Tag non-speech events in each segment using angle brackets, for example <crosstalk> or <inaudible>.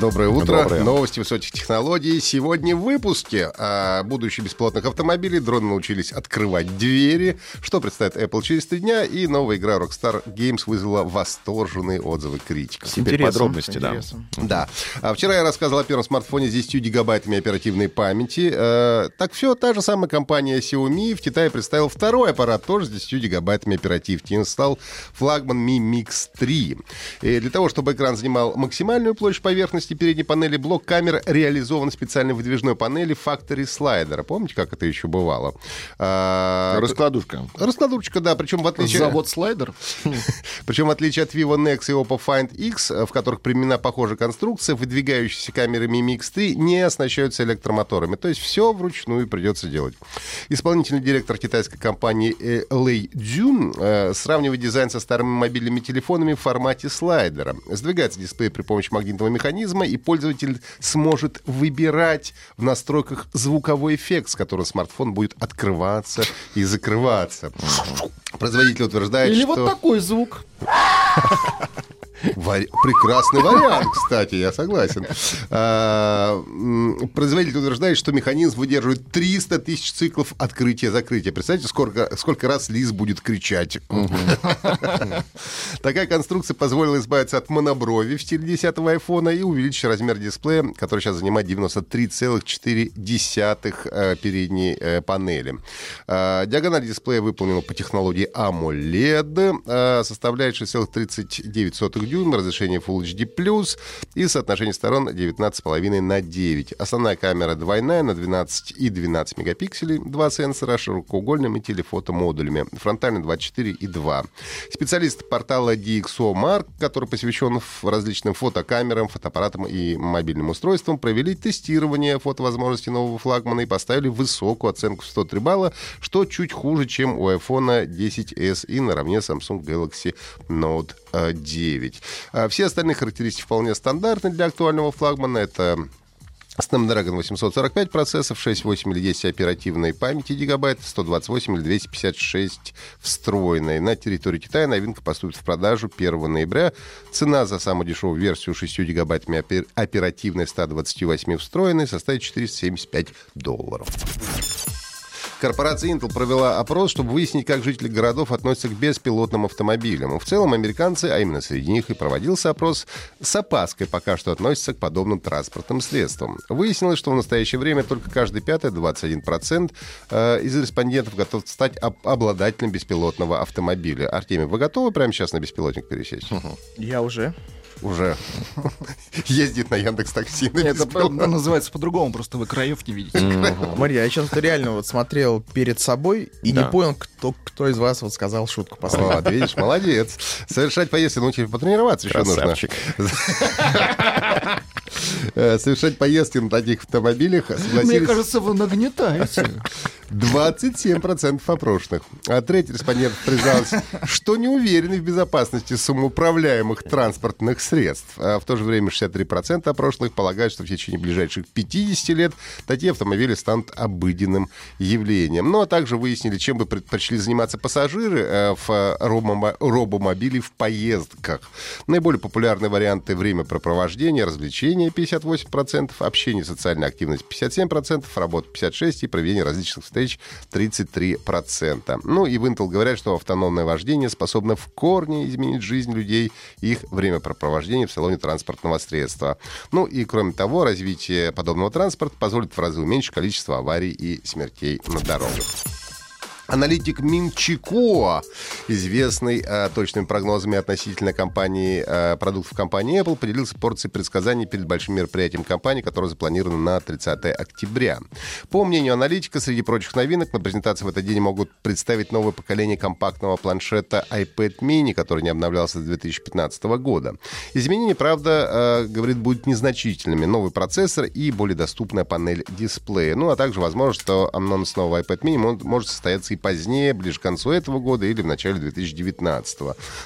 Доброе утро. Доброе. Новости высоких технологий. Сегодня в выпуске о будущем беспилотных автомобилей. Дроны научились открывать двери. Что представит Apple через три дня. И новая игра Rockstar Games вызвала восторженные отзывы критиков. Теперь Интересом, подробности, с да. Да. А вчера я рассказывал о первом смартфоне с 10 гигабайтами оперативной памяти. Э, так все, та же самая компания Xiaomi в Китае представил второй аппарат, тоже с 10 гигабайтами оперативки. Он стал флагман Mi Mix 3. И для того, чтобы экран занимал максимальную площадь поверхности передней панели, блок камер реализован в специальной выдвижной панели Factory Slider. Помните, как это еще бывало? А, Раскладушка. Раскладушечка, да, причем в отличие... Завод слайдер? <laughs> Причем, в отличие от Vivo Nex и Oppo Find X, э, в которых применена похожая конструкция, выдвигающиеся камеры Mi Mix 3 не оснащаются электромоторами. То есть все вручную придется делать. Исполнительный директор китайской компании э, Lei Jun э, сравнивает дизайн со старыми мобильными телефонами в формате слайдера. Сдвигается дисплей при помощи магнитного механизма, и пользователь сможет выбирать в настройках звуковой эффект, с которым смартфон будет открываться и закрываться. Производитель утверждает, Или что... вот такой звук. Прекрасный вариант, кстати, я согласен. А, Производитель утверждает, что механизм выдерживает 300 тысяч циклов открытия-закрытия. Представьте, сколько, сколько раз Лиз будет кричать. Такая конструкция позволила избавиться от моноброви в стиле 10-го айфона и увеличить размер дисплея, который сейчас занимает 93,4 э, передней э, панели. А, Диагональ дисплея выполнена по технологии AMOLED, э, составляет 6,39 дюйма, разрешение Full HD+, и соотношение сторон 19,5 на 9. Основная камера двойная на 12 и 12 мегапикселей, два сенсора широкоугольным и телефотомодулями, фронтальный 24 и 2. Специалисты портала DxOMark, который посвящен различным фотокамерам, фотоаппаратам и мобильным устройствам, провели тестирование фотовозможностей нового флагмана и поставили высокую оценку в 103 балла, что чуть хуже, чем у iPhone 10s и наравне с Samsung Galaxy Note 9. А Все остальные характеристики вполне стандартны для актуального флагмана. Это Snapdragon 845 процессов, 6, 8 или 10 оперативной памяти гигабайт, 128 или 256 встроенной. На территории Китая новинка поступит в продажу 1 ноября. Цена за самую дешевую версию 6 гигабайтами опер- оперативной, 128 встроенной составит 475 долларов. Корпорация Intel провела опрос, чтобы выяснить, как жители городов относятся к беспилотным автомобилям. В целом американцы, а именно среди них и проводился опрос, с опаской пока что относятся к подобным транспортным средствам. Выяснилось, что в настоящее время только каждый пятый, 21% э, из респондентов готов стать об- обладателем беспилотного автомобиля. Артемий, вы готовы прямо сейчас на беспилотник пересесть? Я уже. Уже <laughs> ездит на Яндекс Такси Это по- называется по-другому, просто вы краев не видите. Мария, я сейчас реально вот смотрел перед собой и не понял, кто, кто из вас вот сказал шутку Вот, последнюю. видишь, молодец. Совершать поездки, ну, тебе потренироваться еще нужно. <laughs> Э, Совершать поездки на таких автомобилях Мне согласились кажется, вы нагнетаете. 27% опрошенных. А треть респондентов призналась, что не уверены в безопасности самоуправляемых транспортных средств. А в то же время 63% опрошенных полагают, что в течение ближайших 50 лет такие автомобили станут обыденным явлением. Ну, а также выяснили, чем бы предпочли заниматься пассажиры э, в э, робомо- робомобиле в поездках. Наиболее популярные варианты времяпрепровождения, развлечения 58%, общение социальная активность 57%, работа 56% и проведение различных встреч 33%. Ну и в Intel говорят, что автономное вождение способно в корне изменить жизнь людей и их времяпрепровождение в салоне транспортного средства. Ну и кроме того, развитие подобного транспорта позволит в разы уменьшить количество аварий и смертей на дорогах. Аналитик Минчико, известный э, точными прогнозами относительно компании, э, продуктов компании Apple, поделился порцией предсказаний перед большим мероприятием компании, которое запланировано на 30 октября. По мнению аналитика, среди прочих новинок на презентации в этот день могут представить новое поколение компактного планшета iPad mini, который не обновлялся с 2015 года. Изменения, правда, э, говорит, будут незначительными. Новый процессор и более доступная панель дисплея. Ну, а также возможно, что анонс нового iPad mini мо- может состояться и выйти позднее, ближе к концу этого года или в начале 2019.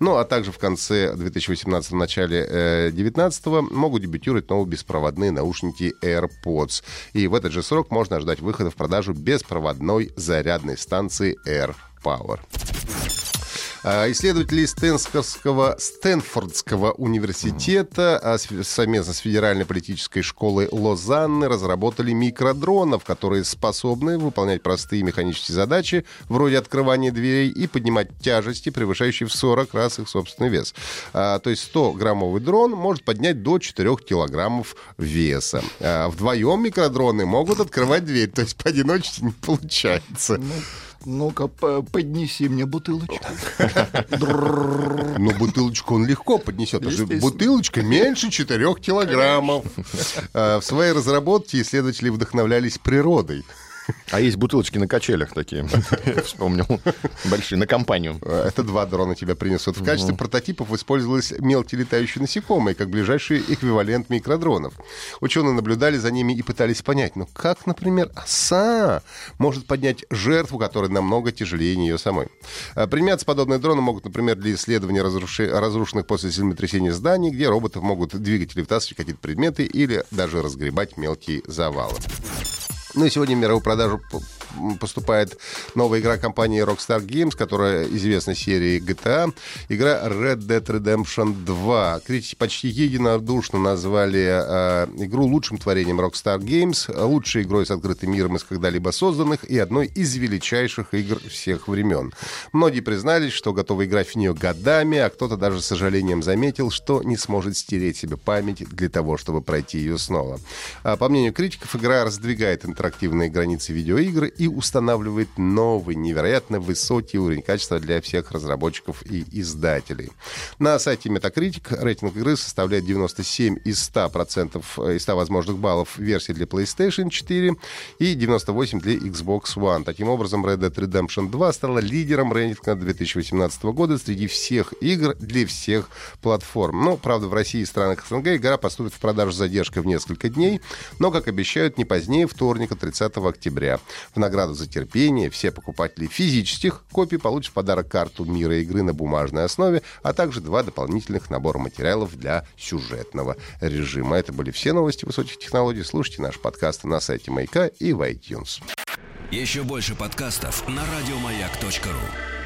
Ну, а также в конце 2018 в начале 2019 могут дебютировать новые беспроводные наушники AirPods. И в этот же срок можно ожидать выхода в продажу беспроводной зарядной станции AirPower. А, исследователи Стэнфордского, Стэнфордского университета а, совместно с Федеральной политической школой Лозанны разработали микродронов, которые способны выполнять простые механические задачи, вроде открывания дверей, и поднимать тяжести, превышающие в 40 раз их собственный вес. А, то есть 100-граммовый дрон может поднять до 4 килограммов веса. Вдвоем микродроны могут открывать дверь, то есть поодиночке не получается. Ну, ну-ка, поднеси мне бутылочку. <laughs> Ну, бутылочку он легко поднесет, бутылочка меньше 4 килограммов. А, в своей разработке исследователи вдохновлялись природой. А есть бутылочки на качелях такие, <laughs> вспомнил, большие, на компанию. Это два дрона тебя принесут. В качестве прототипов использовались мелкие летающие насекомые, как ближайший эквивалент микродронов. Ученые наблюдали за ними и пытались понять, ну как, например, оса может поднять жертву, которая намного тяжелее нее самой. А, применяться подобные дроны могут, например, для исследования разруши... разрушенных после землетрясения зданий, где роботы могут двигатели втаскивать какие-то предметы или даже разгребать мелкие завалы. Ну и сегодня мировую продажу поступает новая игра компании Rockstar Games, которая известна серией GTA. Игра Red Dead Redemption 2. Критики почти единодушно назвали э, игру лучшим творением Rockstar Games, лучшей игрой с открытым миром из когда-либо созданных и одной из величайших игр всех времен. Многие признались, что готовы играть в нее годами, а кто-то даже с сожалением заметил, что не сможет стереть себе память для того, чтобы пройти ее снова. А, по мнению критиков, игра раздвигает интерактивные границы видеоигр и устанавливает новый, невероятно высокий уровень качества для всех разработчиков и издателей. На сайте Metacritic рейтинг игры составляет 97 из 100%, э, из 100 возможных баллов версии для PlayStation 4 и 98 для Xbox One. Таким образом, Red Dead Redemption 2 стала лидером рейтинга 2018 года среди всех игр для всех платформ. Но, правда, в России и странах СНГ игра поступит в продажу с задержкой в несколько дней, но, как обещают, не позднее вторника, 30 октября. В награду за терпение все покупатели физических копий получат в подарок карту мира игры на бумажной основе, а также два дополнительных набора материалов для сюжетного режима. Это были все новости высоких технологий. Слушайте наши подкасты на сайте Маяка и в iTunes. Еще больше подкастов на радиомаяк.ру